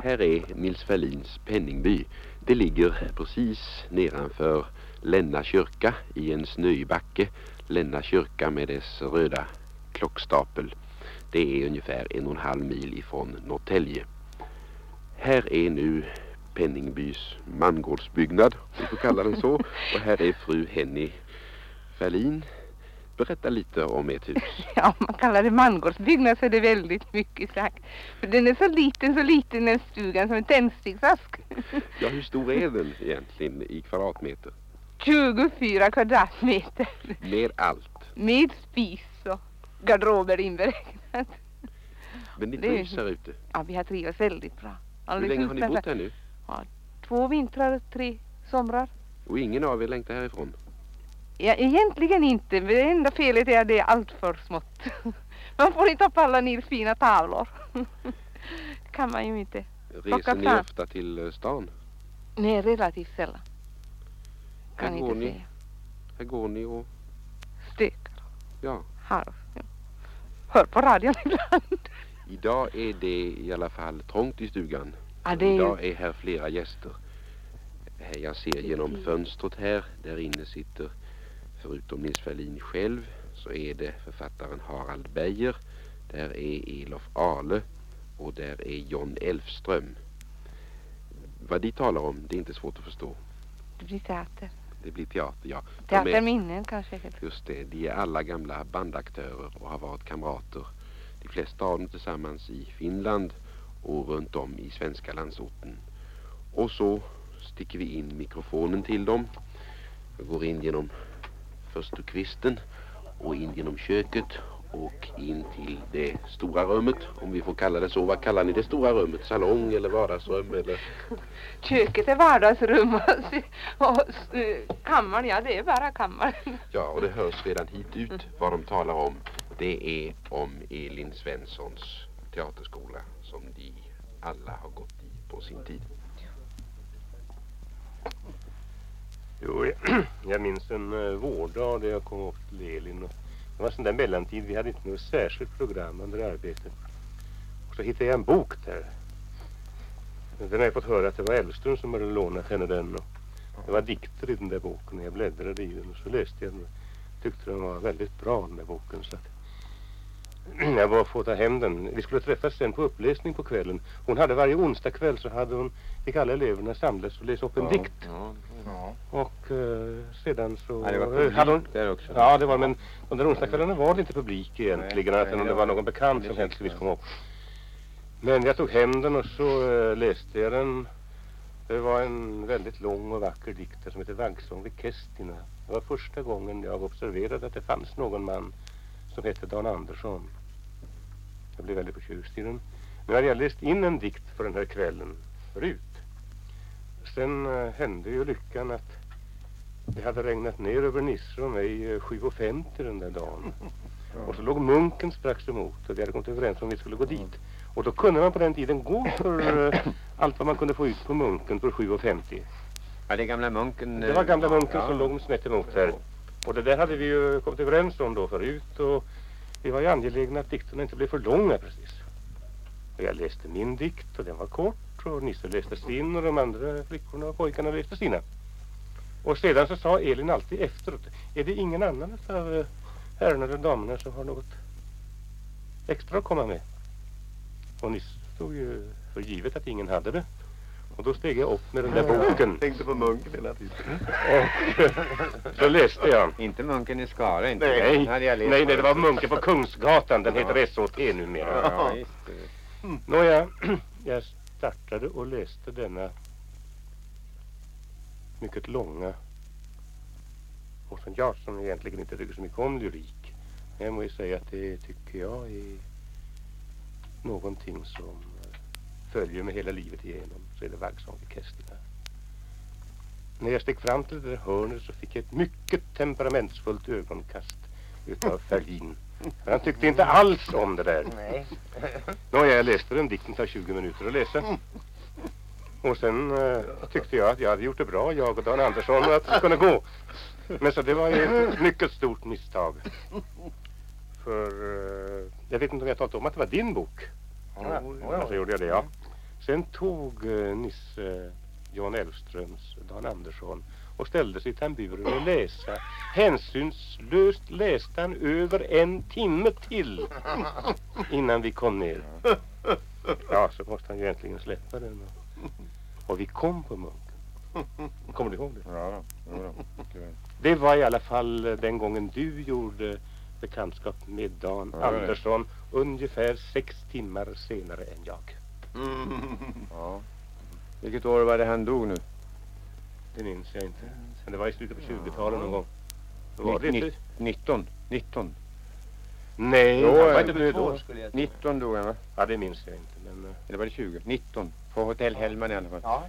Här är Nils Ferlins Penningby. Det ligger precis nedanför Länna kyrka i en snöig backe. Länna kyrka med dess röda klockstapel. Det är ungefär en och en halv mil ifrån Norrtälje. Här är nu Penningbys mangårdsbyggnad, vi får kalla den så. Och här är fru Henny Ferlin. Berätta lite om ert hus. Ja, om man kallar det mangårdsbyggnad så är det väldigt mycket sagt. För den är så liten, så liten den stugan som en tändsticksask. Ja, hur stor är den egentligen i kvadratmeter? 24 kvadratmeter. Med allt. Med spis och garderober inberäknat. Men ni trivs här ute. Ja, vi har trivits väldigt bra. Hur Alldeles länge har ni bott här nu? Två vintrar, tre somrar. Och ingen av er längtar härifrån? Ja, egentligen inte. Det enda felet är att det är allt för smått. Man får inte upp alla ner fina tavlor. kan man ju inte. Reser ni fram. ofta till eh, stan? Nej, relativt sällan. Kan Här går inte ni. säga. Här går ni och... Stökar. Ja. Har. Ja. Hör på radion ibland. Idag är det i alla fall trångt i stugan. Ja, det är. Idag är här flera gäster. Här Jag ser genom fönstret här, där inne sitter förutom Nils Ferlin själv så är det författaren Harald Beijer. Där är Elof Ale och där är John Elfström. Vad de talar om, det är inte svårt att förstå. Det blir teater. Det blir teater, ja. Teaterminnen kanske. just det, de är alla gamla bandaktörer och har varit kamrater. De flesta av dem tillsammans i Finland och runt om i svenska landsorten. Och så sticker vi in mikrofonen till dem. Vi går in genom förstukvisten och in genom köket och in till det stora rummet, om vi får kalla det så. Vad kallar ni det stora rummet? Salong eller vardagsrum eller? Köket är vardagsrum och, och eh, kammaren, ja det är bara kammaren. Ja, och det hörs redan hit ut vad de talar om. Det är om Elin Svenssons teaterskola som de alla har gått i på sin tid. Jo, jag, jag minns en uh, vårdag där jag kom upp till Elin. Och det var sån där mellantid, vi hade inte något särskilt program under arbetet. Och så hittade jag en bok där. Den har jag fått höra att det var Elfström som hade lånat henne den. Och det var dikter i den där boken jag bläddrade i den och så läste jag den. Tyckte den var väldigt bra den där boken så att jag var få ta hem den. Vi skulle träffas sen på uppläsning på kvällen. Hon hade varje onsdag kväll så hade hon, fick alla eleverna samlas och läsa upp en dikt. Ja, ja. Och eh, sedan så... Ja, det var eh, publik hade hon, där också. Ja, det var men de där onsdagskvällarna var det inte publik egentligen. Nej, annat än om det var någon bekant som händelsevis kom upp. Men jag tog hem den och så eh, läste jag den. Det var en väldigt lång och vacker dikt som heter Vaggsång vid Kestina. Det var första gången jag observerade att det fanns någon man som hette Dan Andersson. Jag blev väldigt förtjust i den. Nu hade jag läst in en dikt för den här kvällen förut. Sen eh, hände ju lyckan att det hade regnat ner över Nisse och mig eh, 7.50 den där dagen. Och så låg munken strax emot och vi hade kommit överens om vi skulle gå dit. Och då kunde man på den tiden gå för eh, allt vad man kunde få ut på munken för 7.50. Ja, det är gamla munken. Det var gamla munken ja. som låg snett emot här. Och det där hade vi ju kommit överens om då förut och vi var ju angelägna att dikterna inte blev för långa precis. Och jag läste min dikt och den var kort och Nisse läste sin och de andra flickorna och pojkarna läste sina. Och sedan så sa Elin alltid efteråt, är det ingen annan av eh, herrarna eller damerna som har något extra att komma med? Och Nisse stod ju för givet att ingen hade det. Och då steg jag upp med den där boken Tänkte på munken hela tiden. och så läste jag. Inte munken i Skara inte. Nej, Den hade jag läst nej, nej, det var munken på Kungsgatan. Den Ja. heter SOT numera. Ja, ja. Nåja, jag startade och läste denna mycket långa och som jag som egentligen inte tycker så mycket om lyrik. Men jag må ju säga att det tycker jag är någonting som följer med hela livet igenom. Så är det Vaggsång vid Kestina. När jag steg fram till det där hörnet så fick jag ett mycket temperamentsfullt ögonkast utav Ferlin. Han tyckte inte alls om det där. Nej. Nåja, jag läste den dikten, tar 20 minuter att läsa. Och sen eh, tyckte jag att jag hade gjort det bra, jag och Dan Andersson, och att det kunde gå. Men så det var ju ett mycket stort misstag. För eh, jag vet inte om jag talat om att det var din bok. Ja, Ja, så gjorde jag det, ja. Sen tog eh, Nisse Jan Elfströms Dan Andersson och ställde sig i tamburen och läsa. Hänsynslöst läste han över en timme till innan vi kom ner. Ja, så måste han ju äntligen släppa den. Och vi kom på munken. Kommer du ihåg det? Ja, väl. Det var i alla fall eh, den gången du gjorde bekantskap med Dan Ja. Andersson ungefär sex timmar senare än jag. Ja. Vilket år var det han dog nu? Det minns jag inte. Men det var i slutet på 20-talet någon gång. Då var det Ni- inte? 19. 19. Nej, Jo, han var inte död då. 19 dog han va? Ja, det minns jag inte. Men eh, Eller var det 20? 19. På hotell Hellman i alla fall. Ja.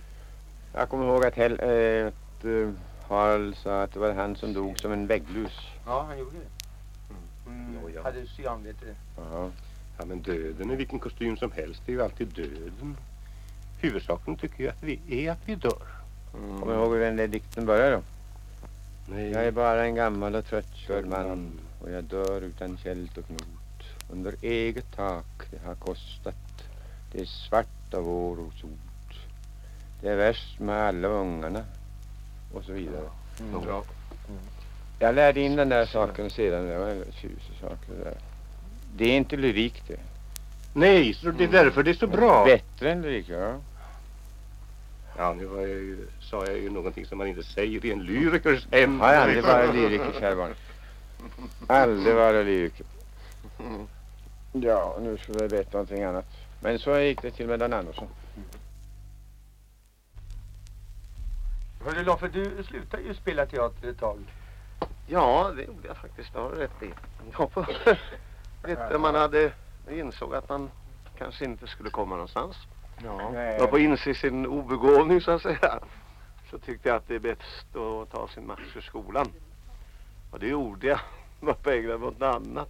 Jag kommer ihåg att, Hell, eh, att eh, Harald sa att det var han som dog som en vägglus. Ja, han gjorde det. Mm. Jo, ja. Hade cyanväte. Jaha. Ja, men döden i vilken kostym som helst är ju alltid döden. Huvudsaken tycker jag att vi är att vi dör. Kommer du ihåg hur den där dikten börjar då? Nej. Jag är bara en gammal och tröttkörd man och jag dör utan kält och knot. Under eget tak det har kostat. Det är svart av år och sot. Det är värst med alla ungarna. Och så vidare. Mm. Bra. Jag lärde in den där saken sedan. Det var en tjusig sak det där. Det är inte lyrik det. Nej, så det är därför det är så bra. Bättre än lyrik, ja. Ja, nu var jag ju, sa jag ju någonting som man inte säger i en lyrikers hem. Har aldrig varit lyriker, kära barn. Aldrig varit lyriker. Ja, nu skulle jag veta någonting annat. Men så gick det till med Dan Andersson. Hörru Loffe, du slutade ju spela teater ett tag. Ja, det gjorde jag faktiskt. Det har du rätt i. Var, du, man hade insåg att man kanske inte skulle komma någonstans. Ja. Jag var på inse sin obegåvning så att säga. Så tyckte jag att det är bäst att ta sin match ur skolan. Och det gjorde jag. Var på ägna mig åt något annat.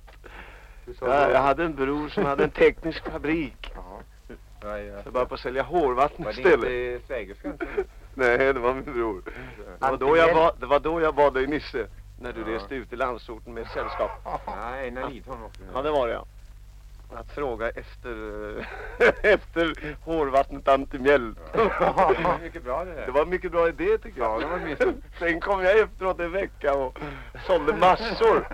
Jag, jag hade en bror som hade en teknisk fabrik. Ja, ja. Jag började på att sälja hårvatten Var det istället. inte svägerskan? Nej, det var min bror. Det var då jag var, det var då jag bad dig Nisse. När du Ja. reste ut i landsorten med ett sällskap. Nej, Einar Lidholm också. Ja, det var det ja. Att fråga efter, efter hårvattnet antimjäll. Ja, det var mycket bra det där. Det var en mycket bra idé tycker jag. Ja, det var. Sen kom jag efteråt en vecka och sålde massor.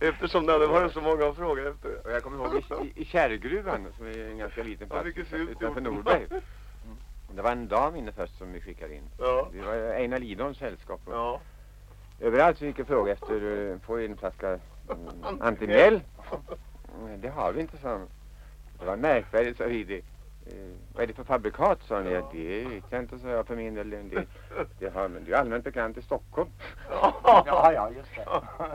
Eftersom det hade varit så många att fråga efter. Och jag kommer ihåg i, i, Kärrgruvan, som är en ganska liten Ja, plats fult utanför. Norberg. Det var en dam inne först som vi skickade in. Ja. Det var Einar Lidholms sällskap. Ja. Överallt så gick jag fråga efter, eh, få en flaska mm, antimjäll. Mm, Det har vi inte, sa de. Det var märkvärdigt, sa vi det. Eh, vad är det för fabrikat, sa ni. Ja, det vet jag inte, sa jag för min del. Det, det, har, men det är allmänt bekant i Stockholm. Ja, ja, just det.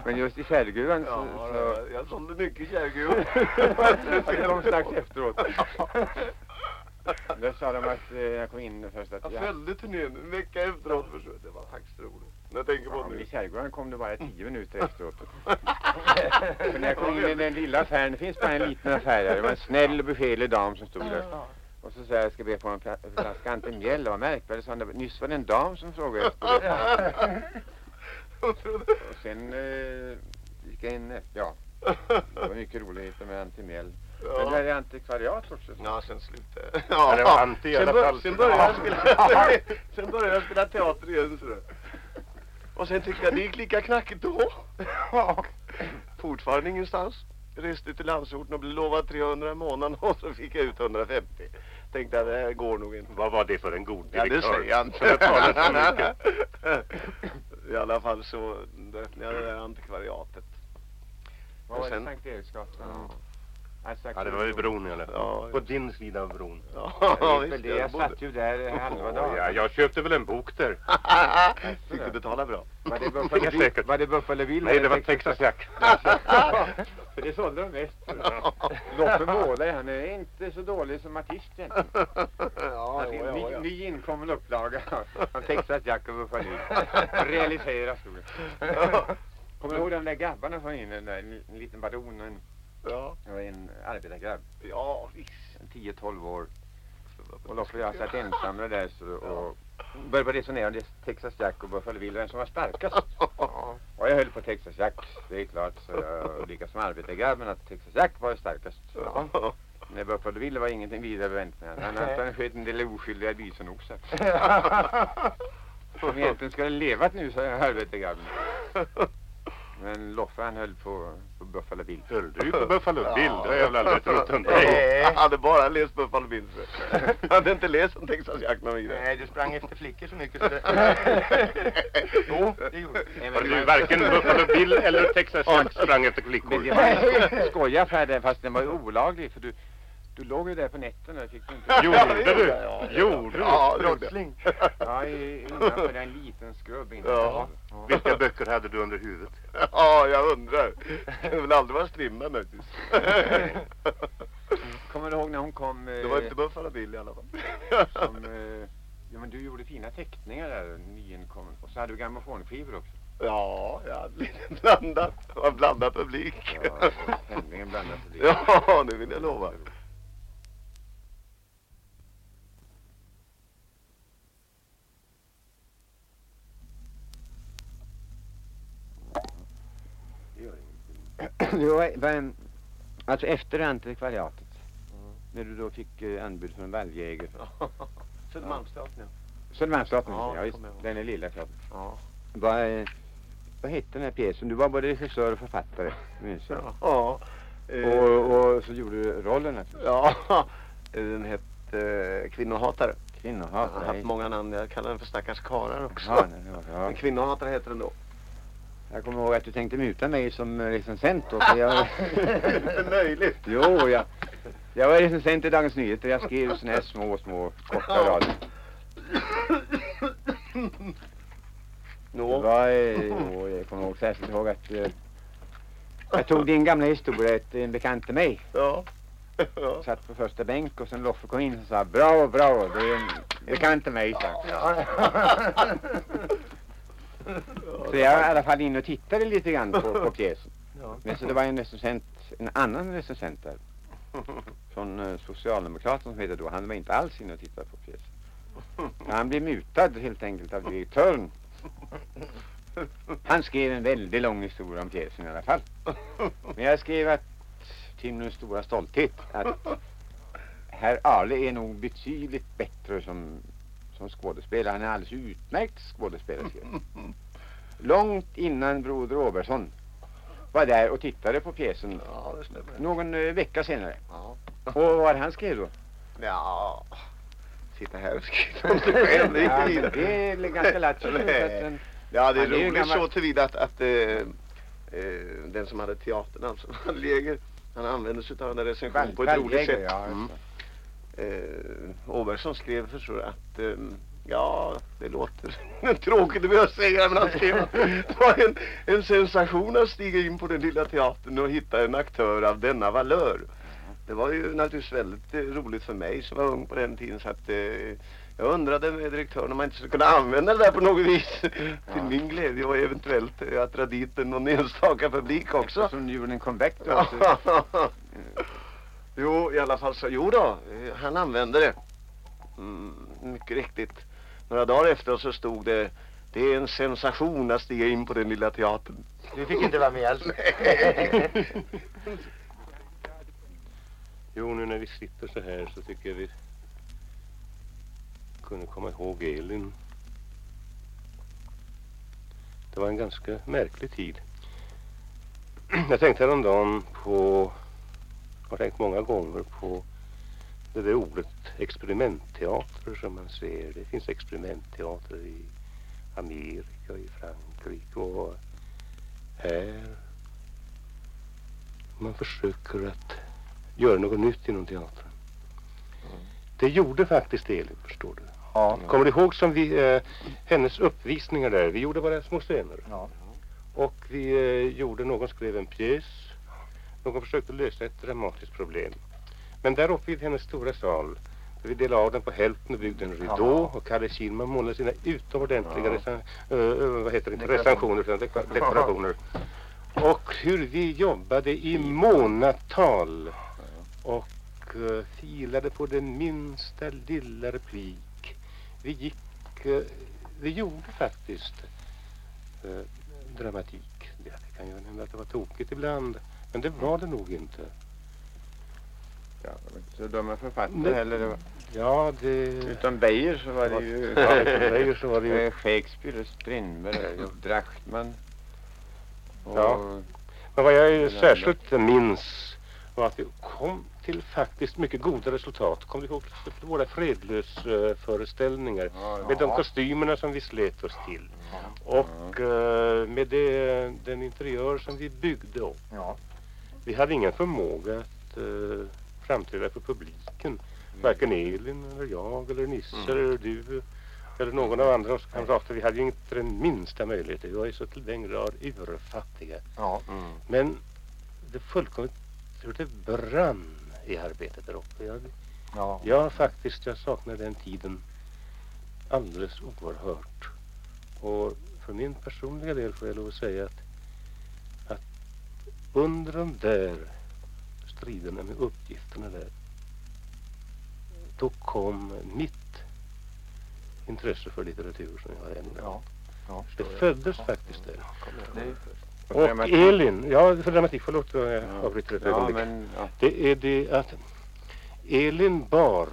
Men just i Kärrgruvan så... Ja, så jag sålde mycket kärrgul. jag kom strax efteråt. Där sa de att eh, jag kom in först att... Jag jag- följde turnén en vecka efteråt. Det var faktiskt roligt. När jag tänker på Ja, det men I nu. Kärrgården kom det bara tio minuter efteråt. För när jag kom in i den lilla affären, det finns bara en liten affär där. Det var en snäll och beskedlig dam som stod där. Och så sa jag, jag ska be på en fla- flaska antimjäll. Det var märkvärdigt, sa han. Det var- Nyss var det en dam som frågade efter det. Och sen eh, gick jag in, ja. Det var mycket roligheter med antimjäll. Men det är antikvariat också. Ja, sen slutade jag. Ja, det var anti i alla sen, bör, fall. sen började jag spela, sen började jag spela teater igen. Så. Och sen tyckte jag det gick lika knackigt då. Fortfarande ingenstans. Reste till landsorten och blev lovad 300 i månaden och så fick jag ut 150. Tänkte att det här går nog inte. Vad var det för en god Ja, direktör? det säger jag inte. I alla fall så öppnade jag det där antikvariatet. Vad var det? sen- Sankt Eriksgatan? Alltså, Ja, det var vid bron i alla fall. Ja. På din sida av bron. Ja, Jag vet visst, det. Jag satt ju där halva dagen. Ja, jag köpte väl en bok där. Fick du betala bra? Var det Buffalo Bill? Var det Buffalo Bill? Nej, det var Texas Jack. För det sålde de mest. Loppe målare, han är inte så dålig som artist egentligen. Ja, Alltså, ja, ny, ja, ja. ny inkommen upplaga av Texas Jack och Buffalo Bill. Realiseras. Kommer du ihåg de där grabbarna som var inne? En liten baron och en, Ja, och en arbetargrabb. ja visst. En 10-12 år. Och Loppe och jag satt ensamma där så, och började resonera om Texas Jack och Buffalo Bill, vem som var starkast. Och jag höll på Texas Jack, det är klart. Så jag, lika som arbetargrabben att Texas Jack var starkast. Så, När Buffalo Bill var ingenting vidare förväntningar. Han, han, han sköt en del oskyldiga bisonoxar. Som egentligen skulle levat nu, sa jag, helvete grabben. Men Loffe han höll på Buffalo Bill. Höll du på Buffalo Bill? Det har jag väl dig. Nej, han hade bara läst Buffalo Bills. Han hade inte läst om Texas Jack någon vidare. Nej, du sprang efter flickor så mycket så det... jo, det gjorde du. Var du varken Buffalo Bill eller Texas Jack sprang efter Men det flickor? var en sko- skojaffär där, fast den var ju olaglig för du, du låg ju där på nätterna, fick du inte? Gjorde du? Gjorde du? Ja, gjorde jag. Brottsling. Ja, innanför en liten skrubb innanför. Ja. Ja. Vilka böcker hade du under huvudet? Ja, jag undrar. Det vill aldrig vara strimma möjligtvis. Kommer du ihåg när hon kom? Det var eh, inte Buffalo Bill i alla fall. Som, eh, ja men du gjorde fina teckningar där, nyinkommen. Och så hade du grammofonskivor också. Ja, jag hade lite blandat. Det var blandad publik. Ja, tämligen blandat publik. Ja, det vill jag lova. Det var, var, alltså efter antikvariatet. När du då fick eh, anbud från Valljäger. Södermalmsteatern, ja. Södermalmsteatern, Ja, ja. Den är lilla teatern. Ja. Vad, eh, vad hette den här pjäsen? Du var både regissör och författare, minns jag. Ja. eh, Och, och så gjorde du rollen naturligtvis. Ja, den hette eh, Kvinnohatare. Kvinnohat. Jag har haft många namn. Jag kallar den för Stackars karlar också. Ja, nej, ja. Men Kvinnohatare heter den då. Jag kommer ihåg att du tänkte muta mig som recensent då. För jag, Inte möjligt. jo, jag, jag var recensent i Dagens Nyheter. Jag skrev såna här små, små, korta rader. Det Nå. var, eh, jo, jag kommer ihåg särskilt ihåg att eh, jag tog din gamla historia, ett, en bekant till mig. Ja. ja. Satt på första bänk och sen Loffe kom in och sa bravo, bravo, det är en bekant till mig, sa han. Så jag var i alla fall inne och tittade lite grann på, på pjäsen. Ja. Men så det var en recensent, en annan recensent där. Från eh, Socialdemokraterna som heter då. Han var inte alls inne och tittade på pjäsen. Han blev mutad helt enkelt av direktören. Han skrev en väldigt lång historia om pjäsen i alla fall. Men jag skrev att, min stora stolthet, att herr Arle är nog betydligt bättre som, som skådespelare. Han är alldeles utmärkt skådespelare. Långt innan broder Obersson var där och tittade på pjäsen Ja, någon eh, vecka senare. Ja. Och vad var han skrev då? Ja. Sitta här och skriva om sig själv. Ja, det är ganska så Nej. den- Ja, det är Han är roligt gammal- så tillvida att, att eh, eh, den som hade teatern, alltså Valljäger, han använde sig av den där recensionen på ett roligt sätt. ja, Mm. Eh, Åbergsson skrev förstår du, att eh, ja, det låter tråkigt vill jag säga, men han skrev att det var en, en sensation att stiga in på den lilla teatern och hitta en aktör av denna valör. Det var ju naturligtvis väldigt eh, roligt för mig som var ung på den tiden så att eh, jag undrade med direktören om man inte skulle kunna använda det där på något vis till min glädje och eventuellt eh, att dra dit någon enstaka publik också. Som gjorde en comeback då. alltså. Så, jo, i alla fall så, jo då, eh, han använde det. Mm, mycket riktigt. Några dagar efter så stod det, det är en sensation att stiga in på den lilla teatern. Du fick inte vara med alls. Jo, nu när vi sitter så här så tycker jag vi kunde komma ihåg Elin. Det var en ganska märklig tid. Jag tänkte häromdagen på, har tänkt många gånger på det där ordet experimentteater som man ser. Det finns experimentteater i Amerika, i Frankrike och här. Man försöker att göra något nytt inom teatern. Det gjorde faktiskt Elin, förstår du. Ja. Kommer du ihåg som vi, eh, hennes uppvisningar där? Vi gjorde bara små scener. Ja. Och vi eh, gjorde, någon skrev en pjäs. Någon försökte lösa ett dramatiskt problem. Men där uppe i hennes stora sal, där vi delade av den på hälften och byggde en ridå och Kalle Kihlman målade sina utomordentliga eh, eh, vad heter det, inte recensioner utan deko- dekorationer. Och hur vi jobbade i månatal och eh, filade på den minsta lilla replik. Vi gick, eh, vi gjorde faktiskt dramatik. Det kan ju hända att det var tokigt ibland, men det var det nog inte. Ja, så dumma författare Nej. heller. Det var, Ja, det... utom Beijer så var det ju Ja, Beijer så var det ju... eh, Shakespeare Strindberg och Drachtman. Och, Ja. Men vad jag särskilt minns var att vi kom till faktiskt mycket goda resultat. Kom du ihåg våra fredlösföreställningar? Ja, Med de kostymerna som vi slet oss till. Och eh, med det, den interiör som vi byggde upp. Ja. Vi hade ingen förmåga att uh, framträda för publiken. Varken Elin eller jag eller Nisse eller du eller någon av andra oss kamrater. Vi hade ju inte den minsta möjlighet. Vi var ju så till den grad urfattiga. Ja. Men det fullkomligt hur det brann i arbetet där uppe. Jag, Ja. jag faktiskt, jag saknar den tiden alldeles oerhört. Och för min personliga del får jag lov att säga att, att under de där striderna med uppgifterna där då kom mitt intresse för litteratur som jag har än. Ja. Ja, Det förstår jag. föddes faktiskt där. Och dramatik. Elin, ja för dramatik, förlåt jag Ja. avbryter ett Ja, ögonblick. men ja. Det är det att Elin bar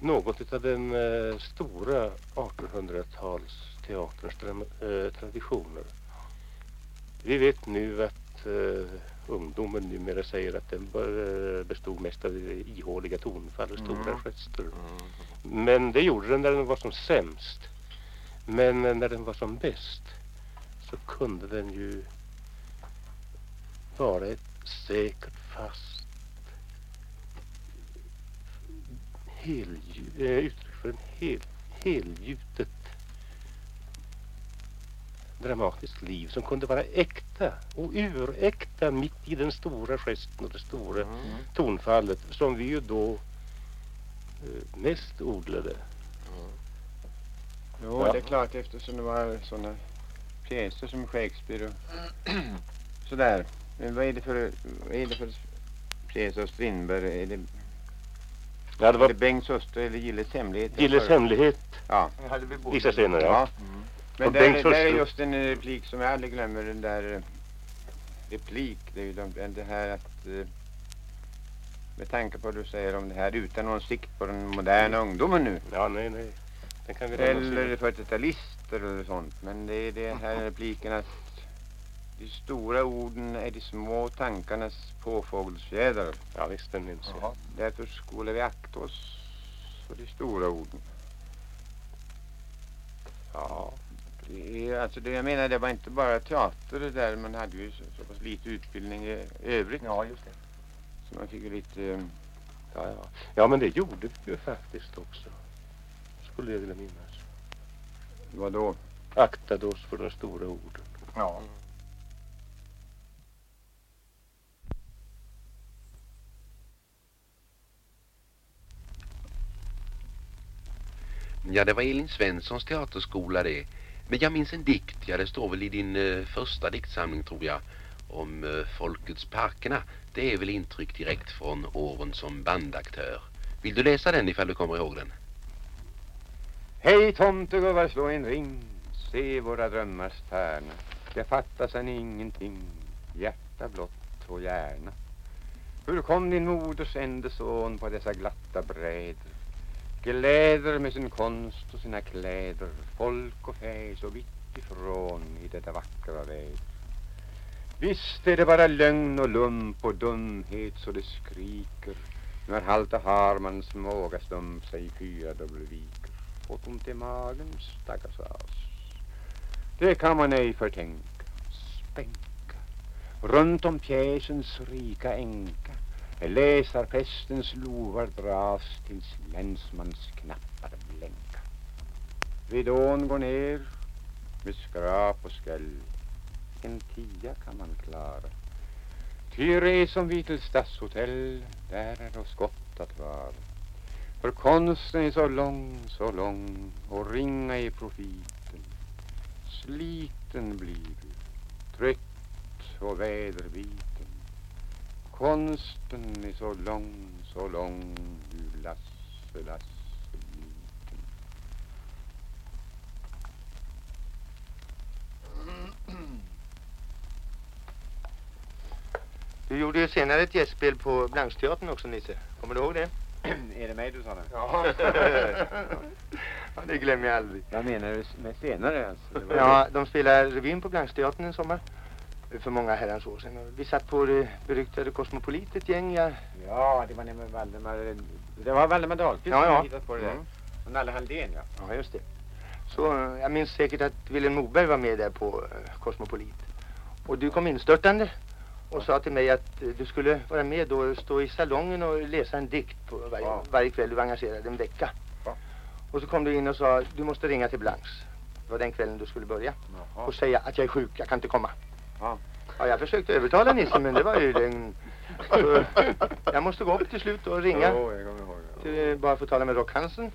något av den eh, stora 1800-talsteaterns tra- eh, traditioner. Vi vet nu att eh, ungdomen numera säger att den eh, bestod mest av ihåliga tonfall och stora Mm. gester. Men det gjorde den när den var som sämst. Men eh, när den var som bäst så kunde den ju vara ett säkert fast helgju- eh, uttryck för en hel, helgjutet dramatiskt liv som kunde vara äkta och uräkta mitt i den stora gesten och det stora tonfallet som vi ju då eh, mest odlade. Jo, Ja. det är klart eftersom det var sådana pjäser som Shakespeare och sådär. Men vad är det för, vad är det för pjäser av Strindberg? Är det, Ja, det är var det Bengts hustru eller Gilles hemlighet? Gilles hemlighet Ja. scener. Ja. ja. Men där, Bengts där är just en replik som jag aldrig glömmer. Den där eh, replik. Det är ju de, det här att eh, med tanke på vad du säger om det här utan någon sikt på den moderna ungdomen nu. ja, nej, nej. Den kan vi Eller sidan. 40-talister eller sånt. Men det är det här repliken att de stora orden är de små tankarnas påfågelsfjädrar. Ja, visst, den minns jag. Därför skulle vi akta oss för de stora orden. Ja. Det är, alltså det jag menar, det var inte bara teater det där. Man hade ju så, så pass lite utbildning i övrigt. Ja, just det. Så man fick ju lite... eh, Ja, ja. ja, men det gjorde vi ju faktiskt också. Skulle jag vilja minnas. Vadå? Aktade oss för de stora orden. Ja. Ja, det var Elin Svenssons teaterskola det. Men jag minns en dikt, ja det står väl i din eh, första diktsamling tror jag, om eh, Folkets parkerna. Det är väl intryck direkt från åren som bandaktör. Vill du läsa den ifall du kommer ihåg den? Hej tomtegubbar, slå en ring. Se våra drömmars tärna. Det fattas än ingenting. Hjärta blott och hjärna. Hur kom din moders ende son på dessa glatta bräder? Gläder med sin konst och sina kläder. Folk och fä så vitt ifrån i detta vackra väder. Visst är det bara lögn och lump och dumhet så det skriker. När Halta Harmans måga stump sig fyra dubbelviker fått ont i magen, stackars as. Det kan man ej förtänka, spänka. Runt om pjäsens rika änka läsarfestens lovar dras tills länsmans knappar blänka. Ridån går ner med skrap och skäll. En tia kan man klara. Ty resom vi till stadshotell, där är oss gott att vara. För konsten är så lång, så lång och ringa i profiten. Sliten blir du, trött och väderbiten. Konsten är så lång, så lång, du Lasse, Lasse liten. Du gjorde ju senare ett gästspel på Blanchteatern också Nisse. Kommer du ihåg det? är det mig du talar? Ja. ja, det glömmer jag aldrig. Vad menar du med senare alltså? Ja, de spelade revyn på Blanchteatern en sommar. För många herrans år sedan. Vi satt på det beryktade Cosmopolit ett gäng. Jag... Ja, det var nämligen Valdemar... Det var Valdemar Dahlqvist Ja, som ja. hade hittat på det där. Mm. Och Nalle Halldén, ja. Ja, just det. Så eh, jag minns säkert att Wilhelm Moberg var med där på eh, Cosmopolit. Och du kom instörtande och sa till mig att eh, du skulle vara med och stå i salongen och läsa en dikt på varje, Ja. varje kväll. Du var engagerad en vecka. Ja. Och så kom du in och sa du måste ringa till Blanche. Det var den kvällen du skulle börja. Jaha. Och säga att jag är sjuk, jag kan inte komma. Ja. Ja, jag försökte övertala Nisse men det var ju lögn. Så Jag måste gå upp till slut och ringa. Jo, jag kommer ihåg. ja. till, bara för att tala med Rock Hansen.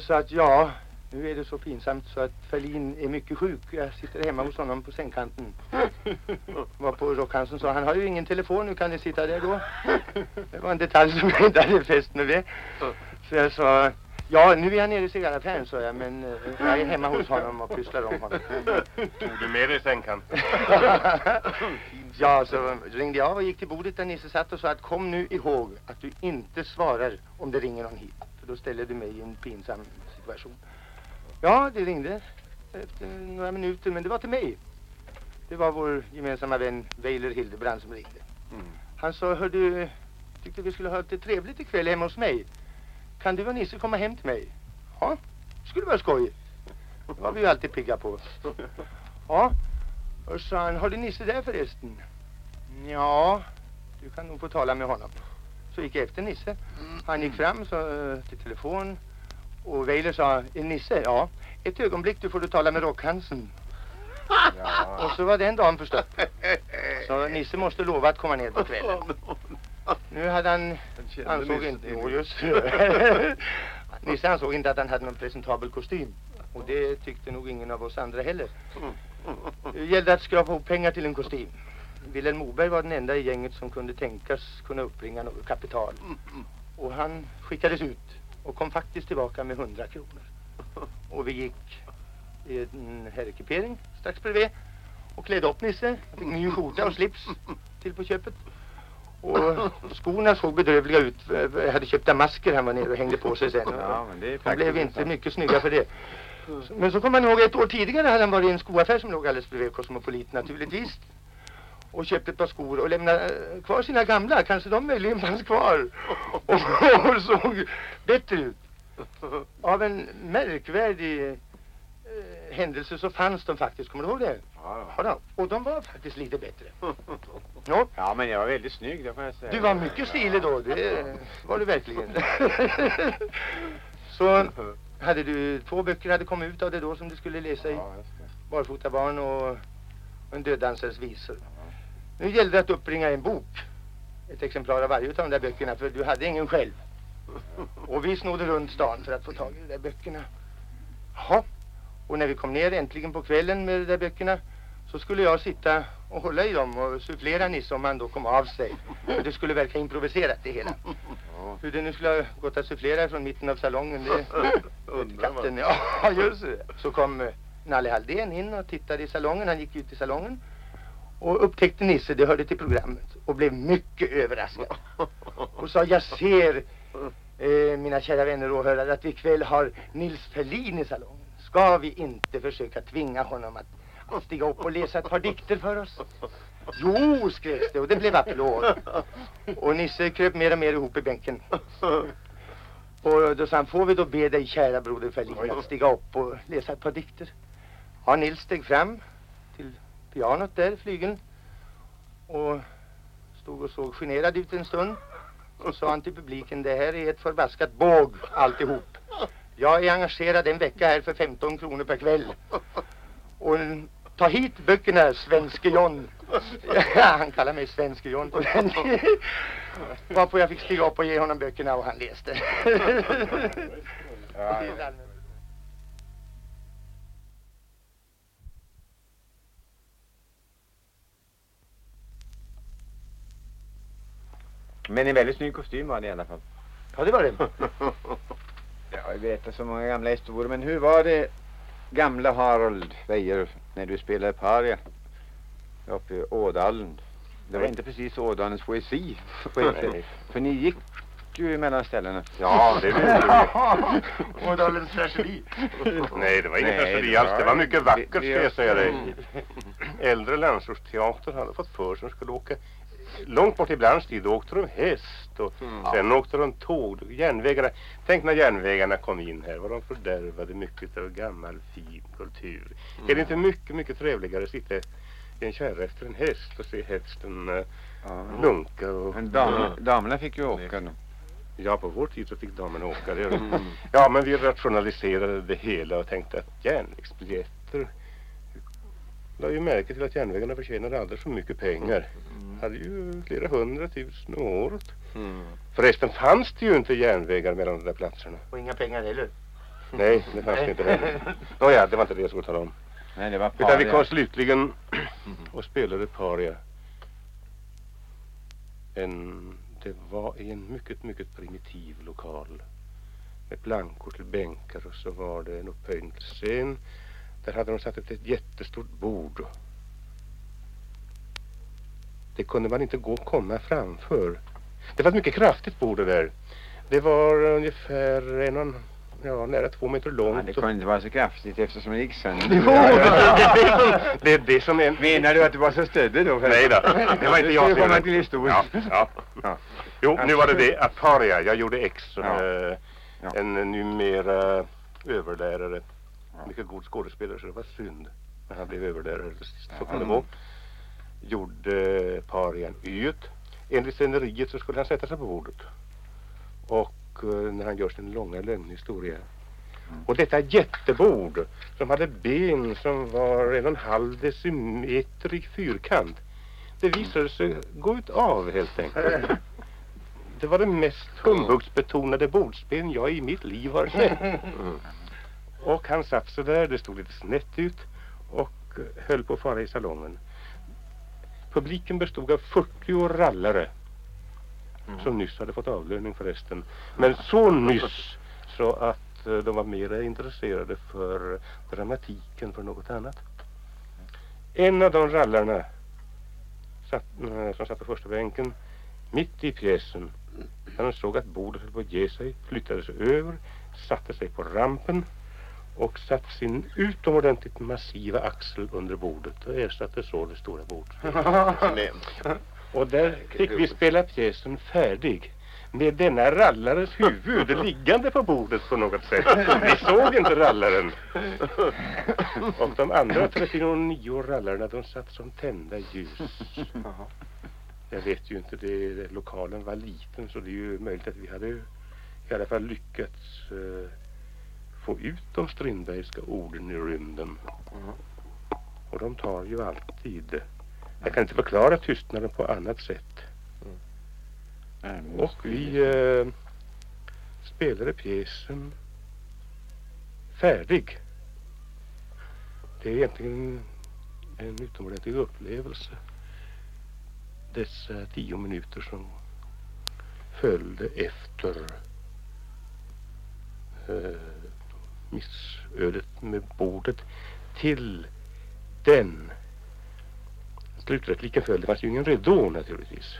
Sa att ja, nu är det så pinsamt så att Ferlin är mycket sjuk. Jag sitter hemma hos honom på sängkanten. Var på Rock Hansen sa han har ju ingen telefon, nu kan ni sitta där då. Det var en detalj som jag inte hade fäst mig vid. Så jag sa Ja, nu är han nere i cigarraffären, sa jag, men eh, jag är hemma hos honom och pysslar om honom. Tog du med dig sängkanten? ja, så ringde jag och gick till bordet där Nisse satt och sa att kom nu ihåg att du inte svarar om det ringer någon hit. För då ställer du mig i en pinsam situation. Ja, det ringde efter några minuter, men det var till mig. Det var vår gemensamma vän Weiler Hildebrand som ringde. Mm. Han sa, hör du, tyckte vi skulle ha lite trevligt ikväll hemma hos mig. Kan du och Nisse komma hem till mig? Ja, skulle vara skoj. Det var vi ju alltid pigga på. Ja, och sa han, har du Nisse där förresten? Ja, du kan nog få tala med honom. Så gick jag efter Nisse. Han gick fram så, eh, till telefon. Och Weiler sa, är Nisse? Ja. Ett ögonblick, du får du tala med Rockhansen. Ja. Och så var den dagen förstått. Så Nisse måste lova att komma ner på kvällen. Nu hade han, ansåg inte, jo just Nisse ansåg inte att han hade någon presentabel kostym. Och det tyckte nog ingen av oss andra heller. Det gällde att skrapa ihop pengar till en kostym. Wilhelm Moberg var den enda i gänget som kunde tänkas kunna uppbringa något kapital. Och han skickades ut och kom faktiskt tillbaka med 100 kronor. Och vi gick i en herrekipering strax bredvid och klädde upp Nisse. Han fick ny skjorta och slips till på köpet. Och skorna såg bedrövliga ut. Jag hade köpt masker han var nere och hängde på sig sen. Ja, faktiskt blev inte mycket snygga för det. Men så kommer man ihåg ett år tidigare hade han varit i en skoaffär som låg alldeles bredvid Cosmopolit naturligtvis. Och köpte ett par skor och lämnade eh, kvar sina gamla. Kanske de möjligen fanns kvar. Och, och såg bättre ut. Av en märkvärdig eh, händelse så fanns de faktiskt. Kommer du ihåg det? Ja, Ja, och de var faktiskt lite bättre. Ja, ja, men jag var väldigt snygg, det får jag säga. du var mycket stilig då, det var du verkligen. Så hade du två böcker hade kommit ut av det då som du skulle läsa i. Det. Barfotabarn och en döddansares visor. Nu gällde det att uppbringa en bok. Ett exemplar av varje av de där böckerna för du hade ingen själv. Och vi snodde runt stan för att få tag i de där böckerna. Jaha. Och när vi kom ner äntligen på kvällen med de där böckerna så skulle jag sitta och hålla i dem och sufflera Nisse om han då kom av sig. För det skulle verka improviserat det hela. Hur det nu skulle ha gått att sufflera från mitten av salongen det Undrar katten. man. Ja, just det. Så kom eh, Nalle Halldén in och tittade i salongen. Han gick ut i salongen och upptäckte Nisse, det hörde till programmet och blev mycket överraskad. Och sa, jag ser eh, mina kära vänner och åhörare att vi ikväll har Nils Ferlin i salongen. Ska vi inte försöka tvinga honom att, att stiga upp och läsa ett par dikter för oss? Jo, skrevs det och det blev applåd. Och Nisse kröp mer och mer ihop i bänken. Och då sa han, får vi då be dig kära broder Ferlin att stiga upp och läsa ett par dikter? Ja, Nils steg fram till pianot där, flygeln. Och stod och såg generad ut en stund. Och sa han till publiken, det här är ett förbaskat båg alltihop. Jag är engagerad en vecka här för 15 kronor per kväll. Och ta hit böckerna, svenske John. Ja, han kallar mig svenske John på den. Varpå jag fick stiga upp och ge honom böckerna och han läste. Ja, ja. Men en väldigt snygg kostym var det i alla fall. Ja, det var det. Ja, vi vet så många gamla historier, men hur var det gamla Harold Weijer när du spelade paria uppe i Ådalen? Det var inte precis Ådalens poesi. för, för ni gick ju mellan ställena. Ja, det vet du. Ådalens tragedi. Nej, det var ingen tragedi det alls. var- Det var mycket vackert, ska jag säga dig. Äldre landsortsteater hade fått för sig att skulle åka långt bort i Blands tid. Då åkte de häst och Mm. sen åkte de tåg. Järnvägarna. Tänk när järnvägarna kom in här. Vad de fördärvade mycket av gammal fin kultur. Är det inte mycket, mycket trevligare att sitta i en kärra efter en häst och se hästen uh, lunka och... Men dam, damerna fick ju åka då. Ja, på vår tid så fick damerna åka. Det. Mm. Ja, men vi rationaliserade det hela och tänkte att järnvägsbiljetter la ju märke till att järnvägarna förtjänade alldeles för mycket pengar. Hade ju flera hundratusen om året. Mm. Förresten fanns det ju inte järnvägar mellan de där platserna. Och inga pengar heller. Nej, det fanns det inte heller. Nåja, det var inte det jag skulle tala om. Nej, det var Utan vi paria. kom slutligen och spelade paria. En, det var i en mycket, mycket primitiv lokal. Med plankor till bänkar och så var det en upphöjd scen. Där hade de satt ett, ett jättestort bord. Det kunde man inte gå och komma framför. Det var ett mycket kraftigt bord det där. Det var ungefär en och en, ja, nära två meter långt. Ja, det kunde inte vara så kraftigt eftersom det gick sönder. Jo, det är det som- det är. Menar du att du var så stöddig då? Nej då, det var inte jag som komma gjorde till historien. Ja, ja. Ja. Jo, nu var det det. Aparia. Jag gjorde ex som Ja. eh, Ja. en numera överlärare. Mycket god skådespelare så det var synd när han blev överlärare till sist. Så Ja. kan det gå. Gjorde parian yet. Enligt sceneriet så skulle han sätta sig på bordet. Och eh, när han gör sin långa lögnhistoria. Och detta jättebord som hade ben som var en och en halv decimeter i fyrkant. Det visade sig gå ut av helt enkelt. Det var det mest humbugsbetonade bordsben jag i mitt liv har sett. Och han satt så där, det stod lite snett ut och höll på att fara i salongen. Publiken bestod av 40 rallare som nyss hade fått avlöning förresten. Men så nyss så att eh, de var mer intresserade för dramatiken för något annat. En av de rallarna satt, eh, som satt på första bänken mitt i pjäsen när han såg att bordet höll på att ge sig flyttade sig över, satte sig på rampen och satte sin utomordentligt massiva axel under bordet och ersatte så det stora bordet. Och där fick vi spela pjäsen färdig med denna rallares huvud liggande på bordet på något sätt. Vi såg inte rallaren. Och de andra 39 rallarna de satt som tända ljus. Jag vet ju inte, det, det, lokalen var liten så det är ju möjligt att vi hade i alla fall lyckats eh, få ut de Strindbergska orden i rymden. Och de tar ju alltid. Jag kan inte förklara tystnaden på annat sätt. Och vi eh, spelade pjäsen färdig. Det är egentligen en utomordentlig upplevelse. Dessa tio minuter som följde efter eh, missödet med bordet till den slutrepliken följde. Det fanns ju ingen ridå naturligtvis.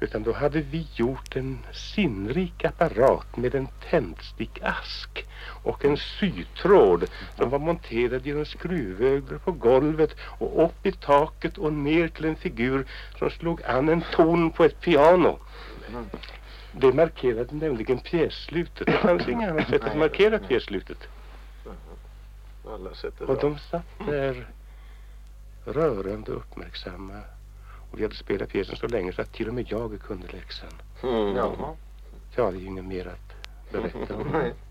Utan då hade vi gjort en sinnrik apparat med en tändstickask och en sytråd som var monterad genom skruvöglor på golvet och upp i taket och ner till en figur som slog an en ton på ett piano. Det markerade nämligen pjässlutet. Det fanns inget annat sätt att markera pjässlutet. Och de satt där rörande uppmärksamma. Och vi hade spelat pjäsen så länge så att till och med jag kunde läxan. Mm. Ja. Jag har ju inget mer att berätta om.